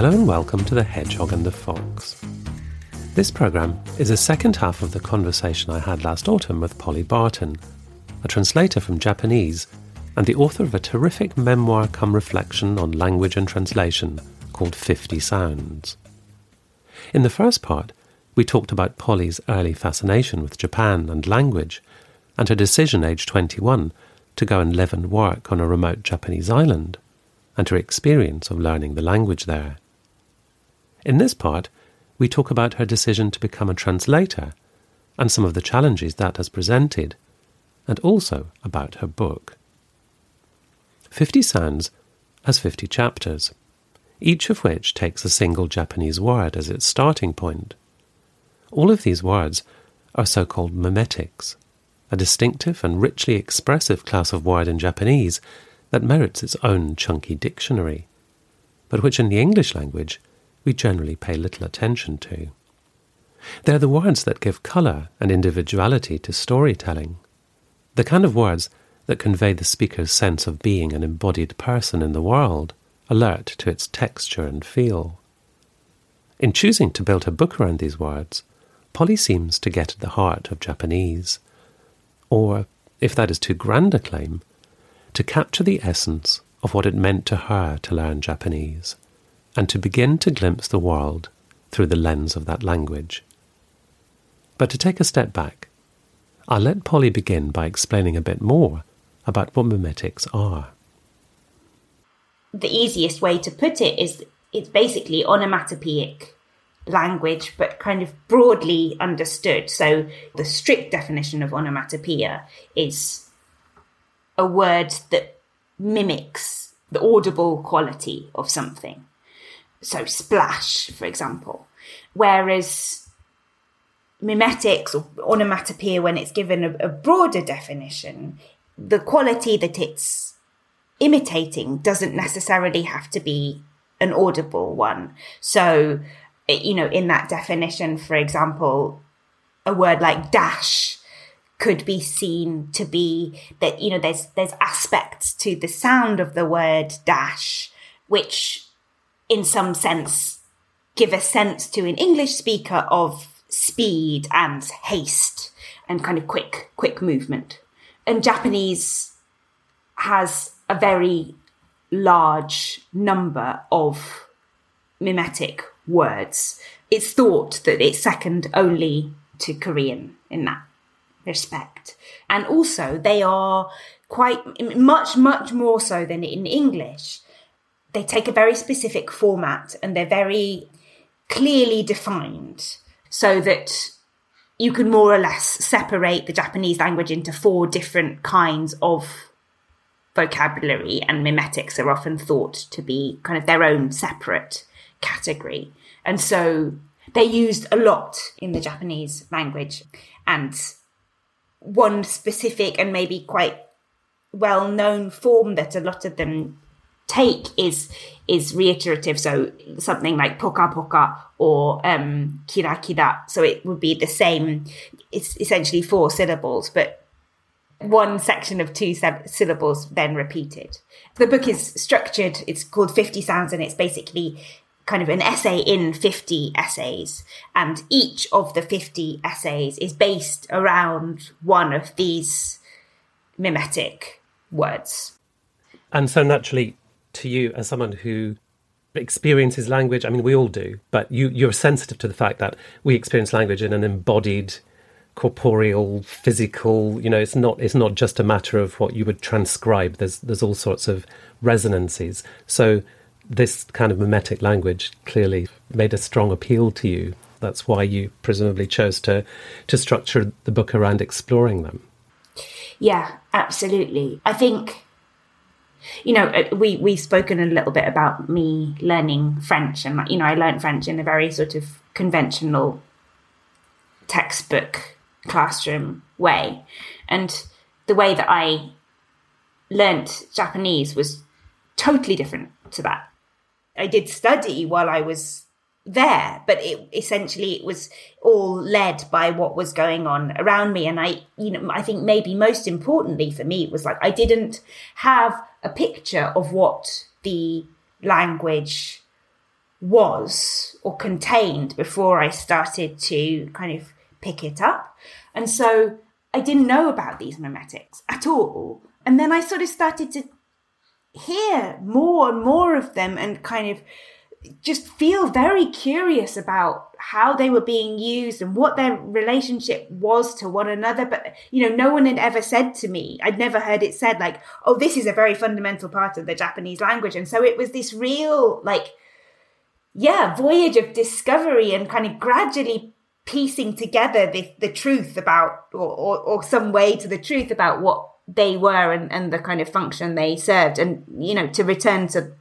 Hello and welcome to The Hedgehog and the Fox. This programme is a second half of the conversation I had last autumn with Polly Barton, a translator from Japanese and the author of a terrific memoir cum reflection on language and translation called 50 Sounds. In the first part, we talked about Polly's early fascination with Japan and language, and her decision, aged 21, to go and live and work on a remote Japanese island, and her experience of learning the language there. In this part, we talk about her decision to become a translator and some of the challenges that has presented, and also about her book. Fifty Sounds has 50 chapters, each of which takes a single Japanese word as its starting point. All of these words are so called mimetics, a distinctive and richly expressive class of word in Japanese that merits its own chunky dictionary, but which in the English language we generally pay little attention to. They're the words that give colour and individuality to storytelling, the kind of words that convey the speaker's sense of being an embodied person in the world, alert to its texture and feel. In choosing to build her book around these words, Polly seems to get at the heart of Japanese. Or, if that is too grand a claim, to capture the essence of what it meant to her to learn Japanese, and to begin to glimpse the world through the lens of that language. But to take a step back, I'll let Polly begin by explaining a bit more about what mimetics are. The easiest way to put it is it's basically onomatopoeic language, but kind of broadly understood. So the strict definition of onomatopoeia is a word that mimics the audible quality of something. So splash, for example. Whereas mimetics or onomatopoeia, when it's given a, a broader definition, the quality that it's imitating doesn't necessarily have to be an audible one. So, eh, you know, in that definition, for example, a word like dash could be seen to be that, you know, there's, there's aspects to the sound of the word dash, which in some sense give a sense to an English speaker of speed and haste and kind of quick, quick movement and Japanese has a very large number of mimetic words. It's thought that it's second only to Korean in that respect. And also, they are quite much, much more so than in English. They take a very specific format and they're very clearly defined so that you can more or less separate the Japanese language into four different kinds of vocabulary, and mimetics are often thought to be kind of their own separate category. And so they're used a lot in the Japanese language. And one specific and maybe quite well known form that a lot of them take is is reiterative. So something like poka poka or um, kira kira. So it would be the same. It's essentially four syllables, but one section of two syllables then repeated. The book is structured. It's called Fifty Sounds, and it's basically kind of an essay in 50 essays. And each of the 50 essays is based around one of these mimetic words. And so naturally, to you as someone who experiences language? I mean, we all do, but you, you're sensitive to the fact that we experience language in an embodied, corporeal, physical. You know, it's not it's not just a matter of what you would transcribe. There's there's all sorts of resonances. So this kind of mimetic language clearly made a strong appeal to you. That's why you presumably chose to to structure the book around exploring them. Yeah, absolutely. I think you know, uh, we we've spoken a little bit about me learning French, and you know, I learned French in a very sort of conventional textbook classroom way, and the way that I learnt Japanese was totally different to that. I did study while I was there, but it essentially it was all led by what was going on around me. And I, you know, I think maybe most importantly for me, it was like I didn't have a picture of what the language was or contained before I started to kind of pick it up. And so I didn't know about these mimetics at all. And then I sort of started to hear more and more of them and kind of just feel very curious about how they were being used and what their relationship was to one another. But, you know, no one had ever said to me, I'd never heard it said, like, oh, this is a very fundamental part of the Japanese language. And so it was this real, like, yeah, voyage of discovery and kind of gradually piecing together the, the truth about, or, or, or some way to the truth about what they were and, and the kind of function they served. And, you know, to return to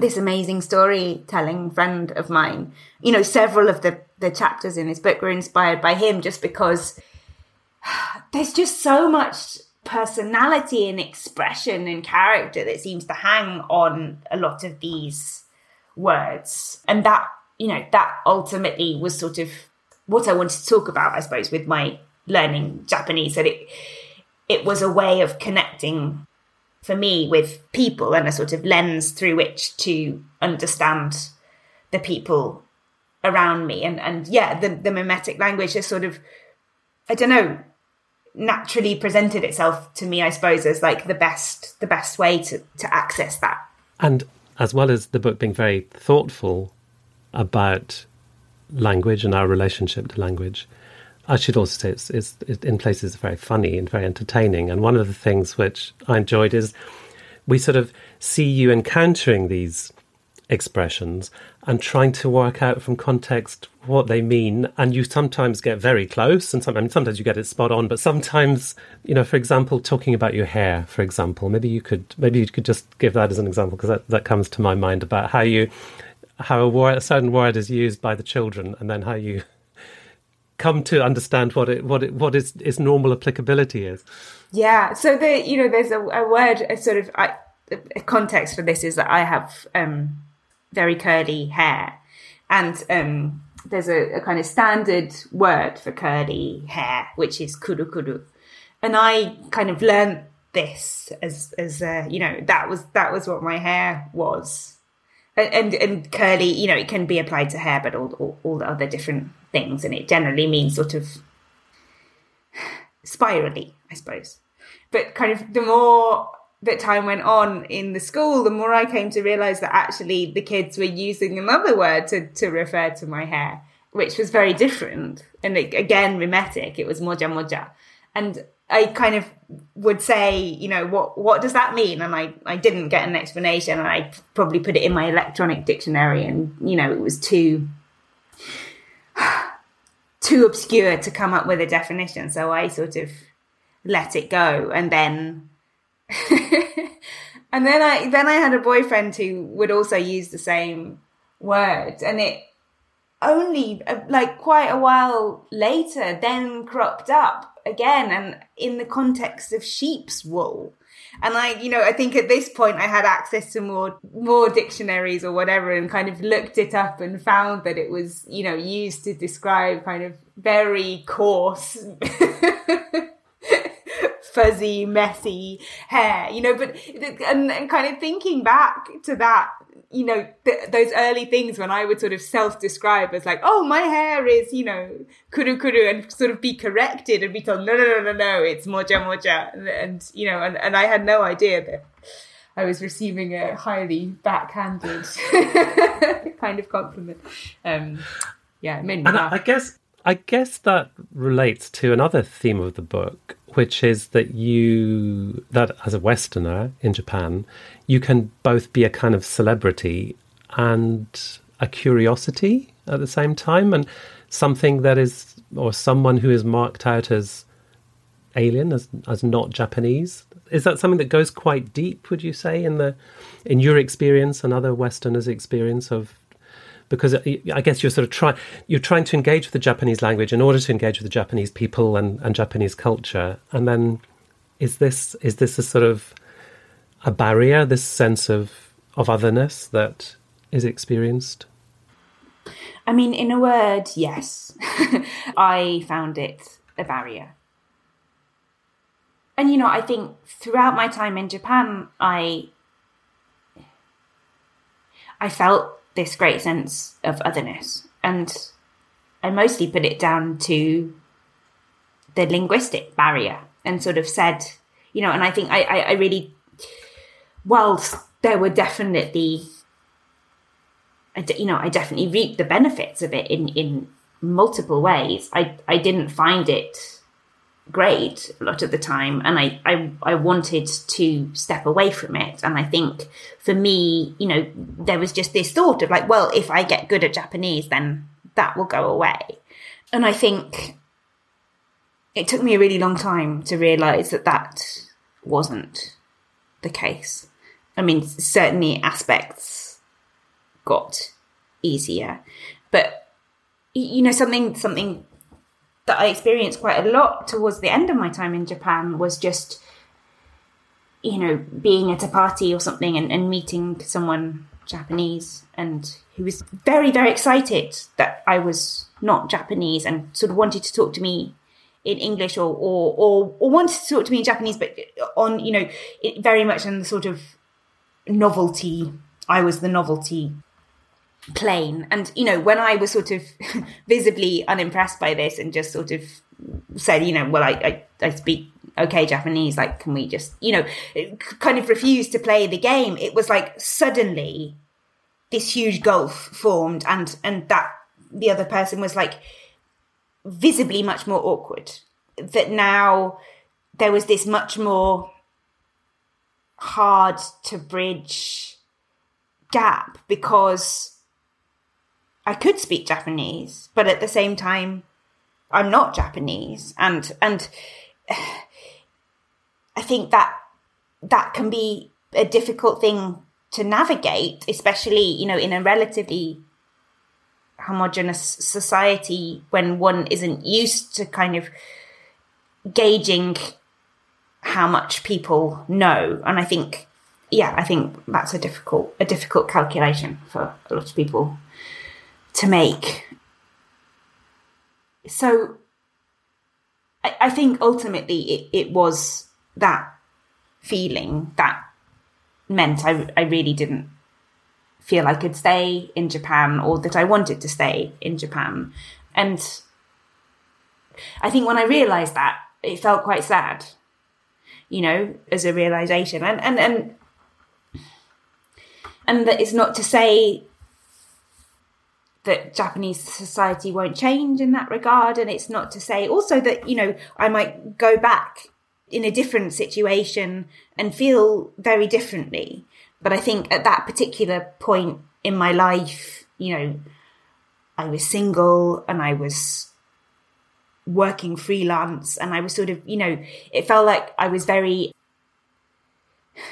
this amazing storytelling friend of mine, you know, several of the, the chapters in his book were inspired by him just because there's just so much personality and expression and character that seems to hang on a lot of these words. And that, you know, that ultimately was sort of what I wanted to talk about, I suppose, with my learning Japanese. That it it was a way of connecting for me with people and a sort of lens through which to understand the people around me. And and yeah, the the mimetic language is sort of I don't know naturally presented itself to me, I suppose, as like the best the best way to to access that. And as well as the book being very thoughtful about language and our relationship to language, I should also say it's, it's, in places very funny and very entertaining. And one of the things which I enjoyed is we sort of see you encountering these expressions and trying to work out from context what they mean. And you sometimes get very close, and some, I mean, sometimes you get it spot on. But sometimes, you know, for example, talking about your hair, for example, maybe you could maybe you could just give that as an example because that, that comes to my mind about how you how a, word, a certain word is used by the children, and then how you come to understand what it what it what its its normal applicability is. Yeah. So the you know there's a, a word a sort of I, a context for this is that I have um, very curly hair, and um, there's a, a, kind of standard word for curly hair which is kuru kuru, and I kind of learned this as as uh, you know that was that was what my hair was and and curly, you know, it can be applied to hair, but all, all, all the other different things, and it generally means sort of spirally, I suppose. But kind of the more that time went on in the school, the more I came to realize that actually the kids were using another word to, to refer to my hair, which was very different. And it, again, mimetic, it was moja moja. And I kind of would say, you know, what what does that mean? And I I didn't get an explanation, and I probably put it in my electronic dictionary, and you know, it was too too obscure to come up with a definition. So I sort of let it go, and then. and then I then I had a boyfriend who would also use the same word, and it only uh, like quite a while later then cropped up again and in the context of sheep's wool. And i you know i think at this point i had access to more more dictionaries or whatever and kind of looked it up and found that it was you know used to describe kind of very coarse fuzzy messy hair you know but and, and kind of thinking back to that you know, th- those early things when I would sort of self-describe as like, oh, my hair is, you know, kuru kuru and sort of be corrected and be told, no, no, no, no, no, it's moja moja. And, and you know, and, and I had no idea that I was receiving a highly backhanded kind of compliment. Um, yeah, it made me and laugh. I guess, I guess that relates to another theme of the book, which is that you, that as a Westerner in Japan, you can both be a kind of celebrity and a curiosity at the same time, and something that is, or someone who is marked out as alien, as as not Japanese. Is that something that goes quite deep? Would you say in the in your experience and other Westerners' experience of because uh, I guess you're sort of trying you're trying to engage with the Japanese language in order to engage with the Japanese people and, and Japanese culture, and then is this is this a sort of a barrier, this sense of of otherness that is experienced? I mean, in a word, yes. I found it a barrier. And you know, I think throughout my time in Japan, I I felt this great sense of otherness. And I mostly put it down to the linguistic barrier and sort of said, you know, and I think I, I, I really, whilst there were definitely, you know, I definitely reaped the benefits of it in, in multiple ways. I, I didn't find it great a lot of the time and I, I I wanted to step away from it. And I think for me you know there was just this thought of like well if I get good at Japanese then that will go away. And I think it took me a really long time to realize that that wasn't the case. I mean certainly aspects got easier. But you know something something that I experienced quite a lot towards the end of my time in Japan was just, you know, being at a party or something and, and meeting someone Japanese and who was very, very excited that I was not Japanese and sort of wanted to talk to me in English or, or, or, or wanted to talk to me in Japanese, but on, you know, very much in the sort of novelty. I was the novelty plain. And, you know, when I was sort of visibly unimpressed by this and just sort of said, you know, well, I, I, I speak okay Japanese, like, can we just, you know, kind of refused to play the game, it was like suddenly this huge gulf formed and, and that the other person was like visibly much more awkward. That now there was this much more hard to bridge gap because I could speak Japanese, but at the same time, I'm not Japanese, and and I think that that can be a difficult thing to navigate, especially you know in a relatively homogenous society when one isn't used to kind of gauging how much people know, and I think yeah, I think that's a difficult a difficult calculation for a lot of people to make. So I, I think ultimately it, it was that feeling that meant I, I really didn't feel I could stay in Japan or that I wanted to stay in Japan. And I think when I realized that, it felt quite sad, you know, as a realization. And, and, and, and that is not to say that Japanese society won't change in that regard. And it's not to say also that, you know, I might go back in a different situation and feel very differently. But I think at that particular point in my life, you know, I was single and I was working freelance and I was sort of, you know, it felt like I was very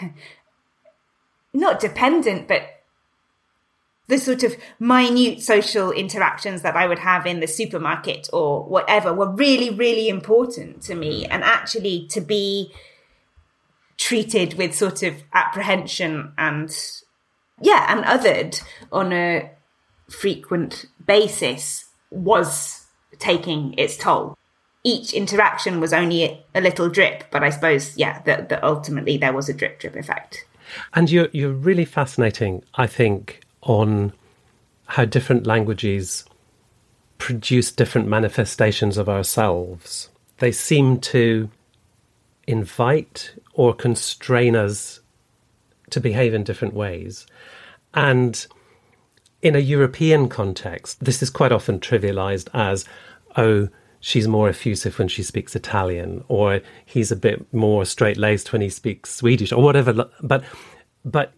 not dependent, but the sort of minute social interactions that I would have in the supermarket or whatever were really, really important to me. Mm-hmm. And actually to be treated with sort of apprehension and, yeah, and othered on a frequent basis was taking its toll. Each interaction was only a little drip, but I suppose, yeah, that, that ultimately there was a drip drip effect. And you're you're really fascinating, I think, on how different languages produce different manifestations of ourselves. They seem to invite or constrain us to behave in different ways. And in a European context, this is quite often trivialized as, oh, she's more effusive when she speaks Italian, or he's a bit more straight laced when he speaks Swedish, or whatever. But, but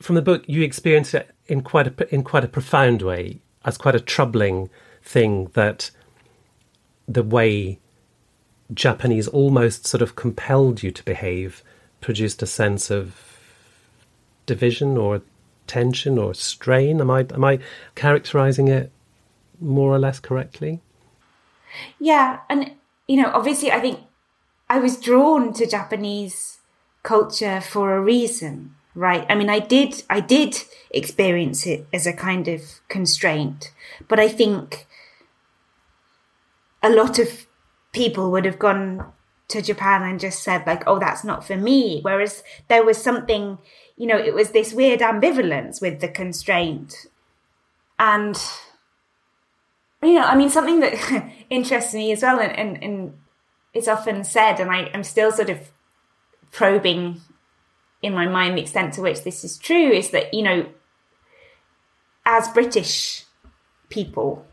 from the book, you experience it in quite a in quite a profound way as quite a troubling thing that the way Japanese almost sort of compelled you to behave produced a sense of division or tension or strain. Am I am I characterizing it more or less correctly? Yeah, and you know, obviously, I think I was drawn to Japanese culture for a reason right i mean i did i did experience it as a kind of constraint but i think a lot of people would have gone to japan and just said like oh that's not for me whereas there was something you know, it was this weird ambivalence with the constraint. And, you know, I mean, something that interests me as well, and, and, and it's often said, and I, I'm still sort of probing in my mind the extent to which this is true, is that, you know, as British people,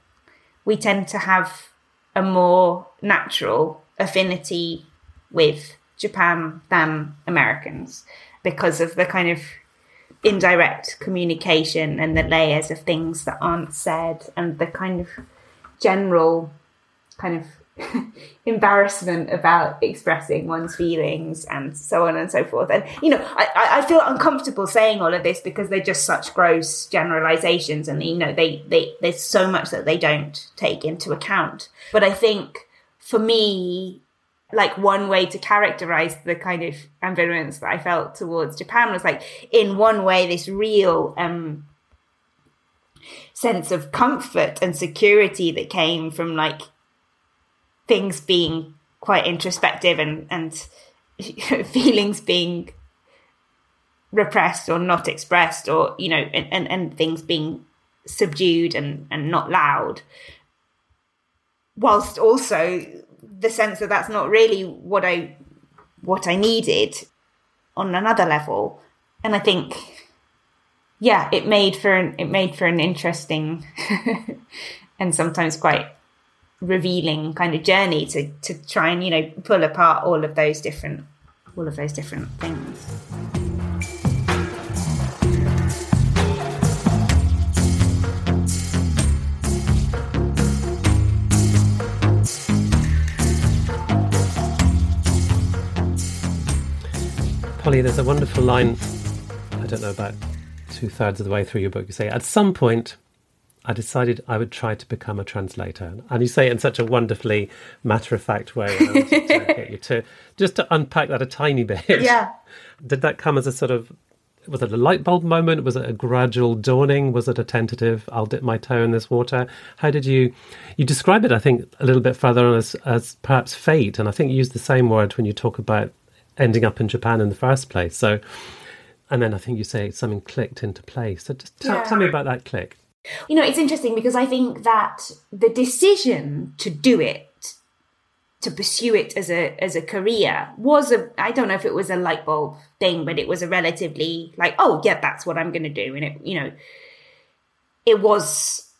we tend to have a more natural affinity with Japan than Americans because of the kind of indirect communication and the layers of things that aren't said and the kind of general kind of embarrassment about expressing one's feelings and so on and so forth. And, you know, I, I feel uncomfortable saying all of this because they're just such gross generalizations and, you know, they, they, there's so much that they don't take into account. But I think for me, like one way to characterize the kind of ambivalence that I felt towards Japan was like, in one way, this real, um, sense of comfort and security that came from like things being quite introspective and and feelings being repressed or not expressed or you know and, and, and things being subdued and, and not loud. Whilst also the sense that that's not really what I what I needed on another level. And I think yeah it made for an it made for an interesting and sometimes quite revealing kind of journey to to try and you know pull apart all of those different all of those different things. Polly, there's a wonderful line. I don't know about two thirds of the way through your book. You say, at some point, I decided I would try to become a translator. And you say it in such a wonderfully matter of fact way. I wanted to get you to just to unpack that a tiny bit. Yeah. Did that come as a sort of was it a light bulb moment? Was it a gradual dawning? Was it a tentative I'll dip my toe in this water? How did you you describe it, I think, a little bit further on as as perhaps fate, and I think you use the same word when you talk about ending up in Japan in the first place. So and then I think you say something clicked into place. So just tell, yeah. tell me about that click. You know, it's interesting because I think that the decision to do it, to pursue it as a as a career, was a I don't know if it was a light bulb thing, but it was a relatively like, oh yeah, that's what I'm going to do, and it you know, it was,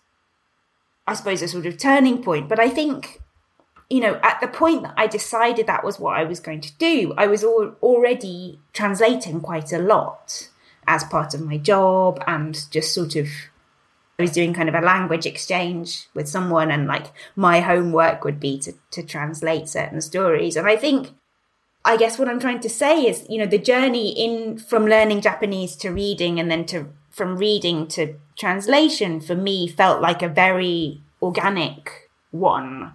I suppose, a sort of turning point. But I think you know, at the point that I decided that was what I was going to do, I was al- already translating quite a lot as part of my job and just sort of I was doing kind of a language exchange with someone, and like my homework would be to, to translate certain stories. And I think, I guess what I'm trying to say is, you know, the journey in from learning Japanese to reading and then to from reading to translation for me felt like a very organic one.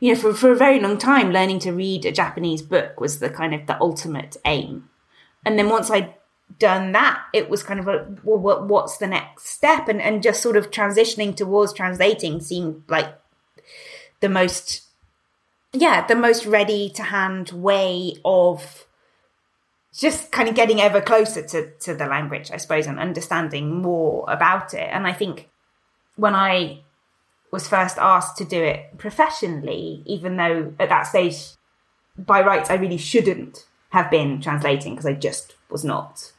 You know, for, for a very long time, learning to read a Japanese book was the kind of the ultimate aim. And then once I done that, it was kind of a well, what, what's the next step? And and just sort of transitioning towards translating seemed like the most, yeah, the most ready to hand way of just kind of getting ever closer to to the language, I suppose, and understanding more about it. And I think when I was first asked to do it professionally, even though at that stage, by rights, I really shouldn't have been translating because I just was not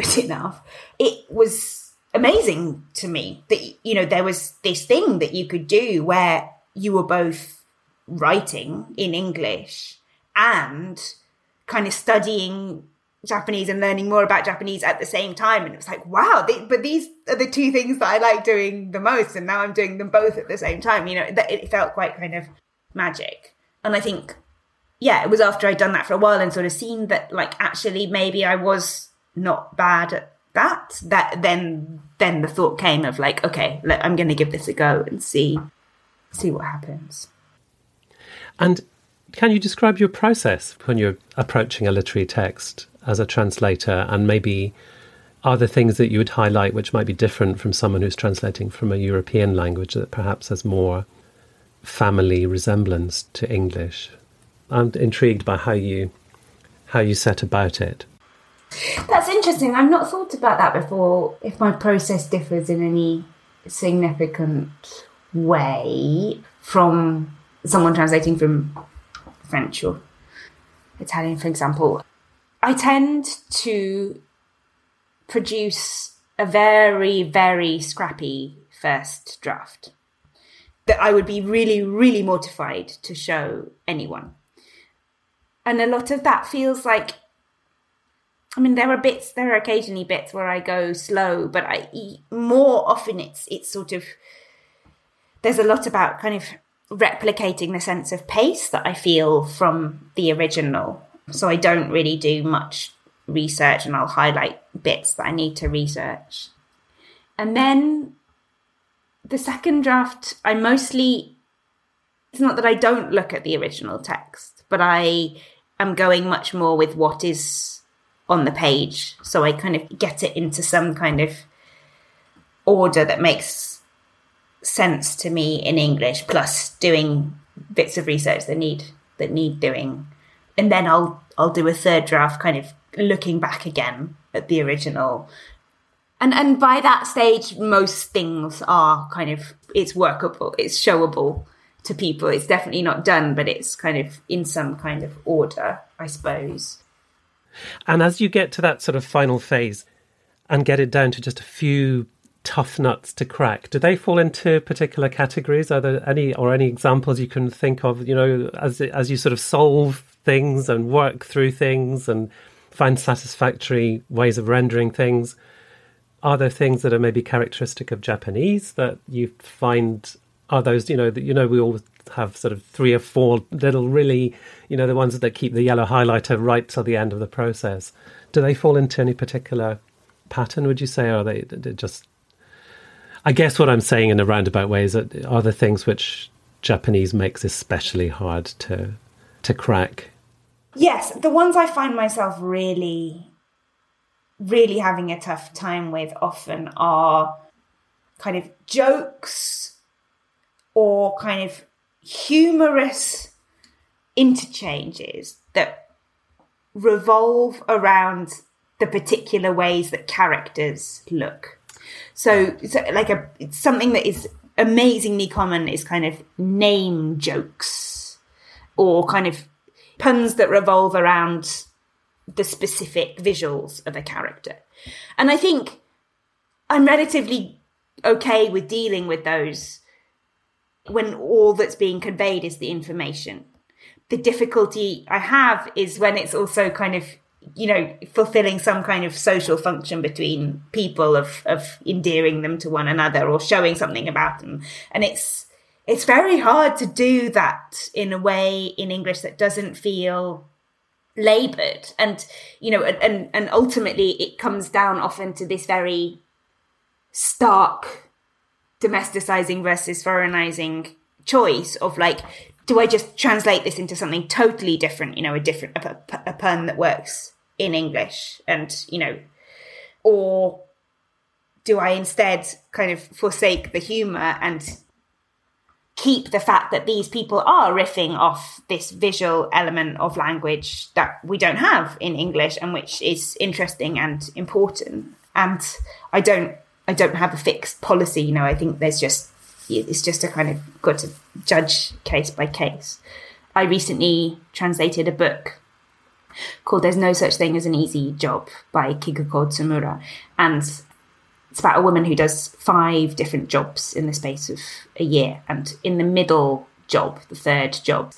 good enough. It was amazing to me that, you know, there was this thing that you could do where you were both writing in English and kind of studying Japanese and learning more about Japanese at the same time. And it was like, wow, they, but these are the two things that I like doing the most. And now I'm doing them both at the same time. You know, it felt quite kind of magic. And I think, yeah, it was after I'd done that for a while and sort of seen that, like, actually, maybe I was not bad at that. That then then the thought came of like okay i'm going to give this a go and see see what happens. And can you describe your process when you're approaching a literary text as a translator? And maybe are there things that you would highlight which might be different from someone who's translating from a european language that perhaps has more family resemblance to english? I'm intrigued by how you how you set about it That's interesting. I've not thought about that before. If my process differs in any significant way from someone translating from French or Italian, for example, I tend to produce a very, very scrappy first draft that I would be really, really mortified to show anyone. And a lot of that feels like I mean, there are bits, there are occasionally bits where I go slow, but I more often it's it's sort of there's a lot about kind of replicating the sense of pace that I feel from the original. So I don't really do much research, and I'll highlight bits that I need to research. And then the second draft, I mostly it's not that I don't look at the original text, but I am going much more with what is on the page. So I kind of get it into some kind of order that makes sense to me in English, plus doing bits of research that need that need doing. And then I'll I'll do a third draft kind of looking back again at the original. And and by that stage most things are kind of it's workable, it's showable to people. It's definitely not done, but it's kind of in some kind of order, I suppose. And as you get to that sort of final phase and get it down to just a few tough nuts to crack, do they fall into particular categories? Are there any or any examples you can think of? You know, as as you sort of solve things and work through things and find satisfactory ways of rendering things. Are there things that are maybe characteristic of Japanese that you find are those you know that you know we all have sort of three or four little really, you know, the ones that keep the yellow highlighter right till the end of the process. Do they fall into any particular pattern, would you say, or are they just. I guess what I'm saying in a roundabout way is that are the things which Japanese makes especially hard to to crack. Yes, the ones I find myself really, really having a tough time with often are kind of jokes or kind of humorous interchanges that revolve around the particular ways that characters look. So, so like a something that is amazingly common is kind of name jokes or kind of puns that revolve around the specific visuals of a character. And I think I'm relatively okay with dealing with those when all that's being conveyed is the information. The difficulty I have is when it's also kind of you know fulfilling some kind of social function between people of of endearing them to one another or showing something about them and it's it's very hard to do that in a way in english that doesn't feel labored and you know and and ultimately it comes down often to this very stark domesticizing versus foreignizing choice of like do i just translate this into something totally different? You know a different a, a pun that works in english and you know or do i instead kind of forsake the humor and keep the fact that these people are riffing off this visual element of language that we don't have in english and which is interesting and important? And i don't I don't have a fixed policy. You know, I think there's just it's just a kind of got to judge case by case. I recently translated a book called "There's No Such Thing as an Easy Job" by Kikuko Tsumura, and it's about a woman who does five different jobs in the space of a year, and in the middle job, the third job,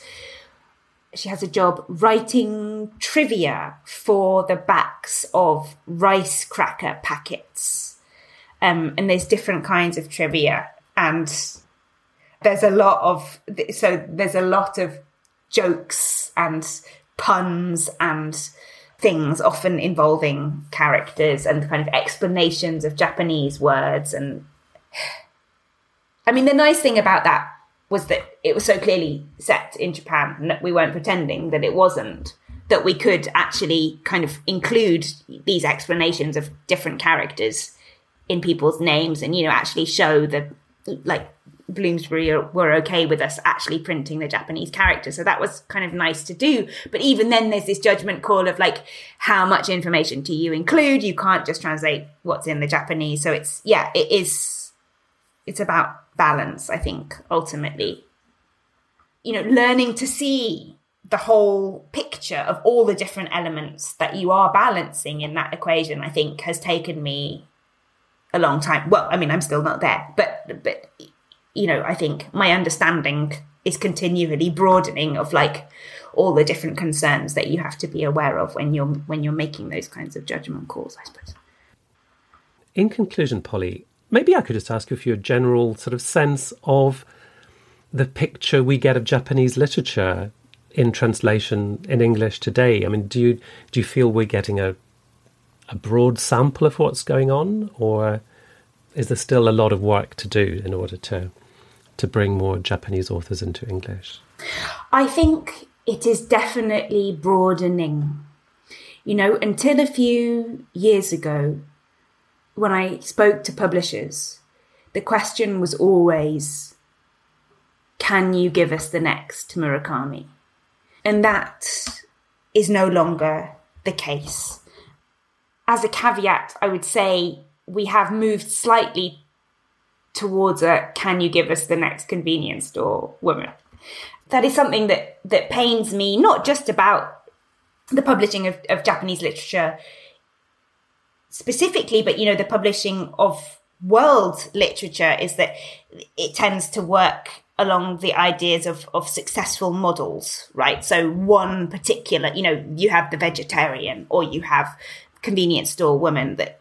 she has a job writing trivia for the backs of rice cracker packets um, and there's different kinds of trivia, and there's a lot of so there's a lot of jokes and puns and things often involving characters and kind of explanations of Japanese words and I mean the nice thing about that was that it was so clearly set in Japan and that we weren't pretending that it wasn't that we could actually kind of include these explanations of different characters in people's names and you know actually show the like Bloomsbury were okay with us actually printing the Japanese character. So that was kind of nice to do. But even then, there's this judgment call of like, how much information do you include? You can't just translate what's in the Japanese. So it's, yeah, it is, it's about balance, I think, ultimately. You know, learning to see the whole picture of all the different elements that you are balancing in that equation, I think, has taken me a long time. Well, I mean, I'm still not there, but but you know, I think my understanding is continually broadening of like all the different concerns that you have to be aware of when you're when you're making those kinds of judgment calls, I suppose. In conclusion, Polly, maybe I could just ask you for your general sort of sense of the picture we get of Japanese literature in translation in English today. I mean, do you do you feel we're getting a a broad sample of what's going on, or is there still a lot of work to do in order to to bring more Japanese authors into English? I think it is definitely broadening. You know, until a few years ago, when I spoke to publishers, the question was always, can you give us the next Murakami? And that is no longer the case as a caveat, I would say we have moved slightly towards a can you give us the next convenience store woman? That is something that, that pains me, not just about the publishing of, of Japanese literature specifically, but you know, the publishing of world literature is that it tends to work along the ideas of, of successful models, right? So one particular, you know, you have the vegetarian or you have convenience store woman that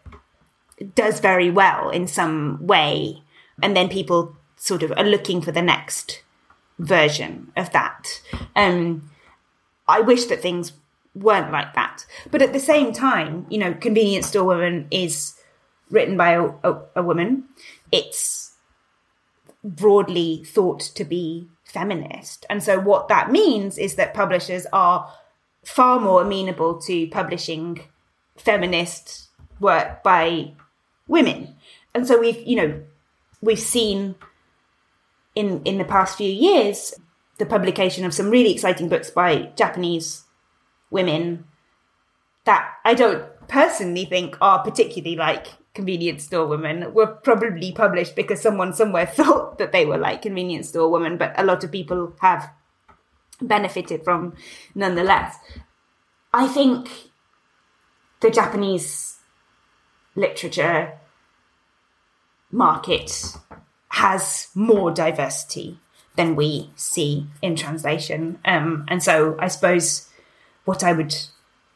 does very well in some way. And then people sort of are looking for the next version of that. Um i wish that things weren't like that. But at the same time you know convenience store woman is written by a, a, a woman. It's broadly thought to be feminist. And so what that means is that publishers are far more amenable to publishing feminist work by women. And so we've, you know, we've seen in in the past few years the publication of some really exciting books by Japanese women that I don't personally think are particularly like convenience store women were probably published because someone somewhere thought that they were like convenience store women, but a lot of people have benefited from nonetheless. I think the Japanese literature market has more diversity than we see in translation. Um, and so I suppose what I would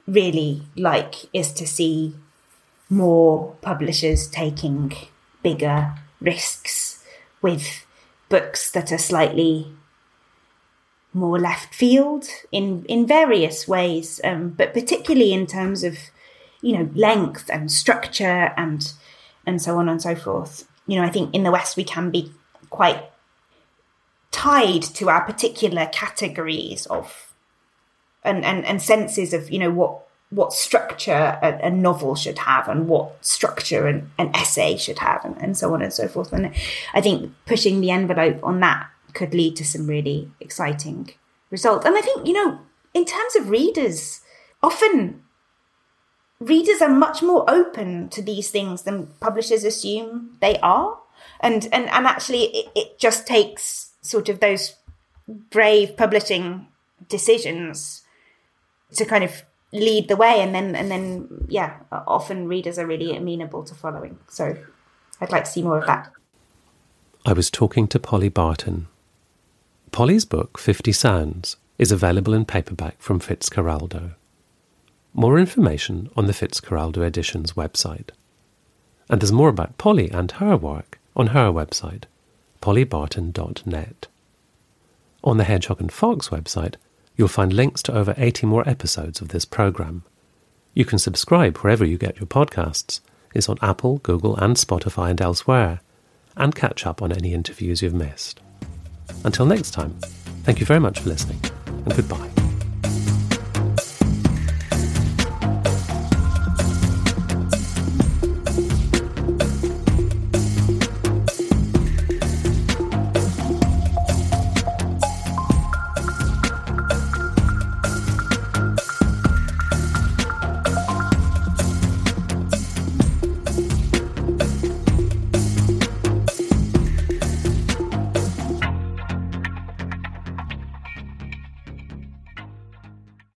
really like is to see more publishers taking bigger risks with books that are slightly more left field in in various ways, um, but particularly in terms of you know length and structure and and so on and so forth. You know i think in the west we can be quite tied to our particular categories of and and, and senses of you know what what structure a, a novel should have and what structure an, an essay should have and, and so on and so forth. And i think pushing the envelope on that could lead to some really exciting results. And i think you know in terms of readers often readers are much more open to these things than publishers assume they are. And and, and actually it, it just takes sort of those brave publishing decisions to kind of lead the way. And then and then yeah often readers are really amenable to following. So i'd like to see more of that. I was talking to polly barton. Polly's book 50 sounds is available in paperback from fitzcarraldo more information on the Fitzcarraldo Editions website. And there's more about Polly and her work on her website, pollybarton.net. On the Hedgehog and Fox website, you'll find links to over 80 more episodes of this program. You can subscribe wherever you get your podcasts. It's on Apple, Google, and Spotify and elsewhere, and catch up on any interviews you've missed. Until next time, thank you very much for listening, and goodbye.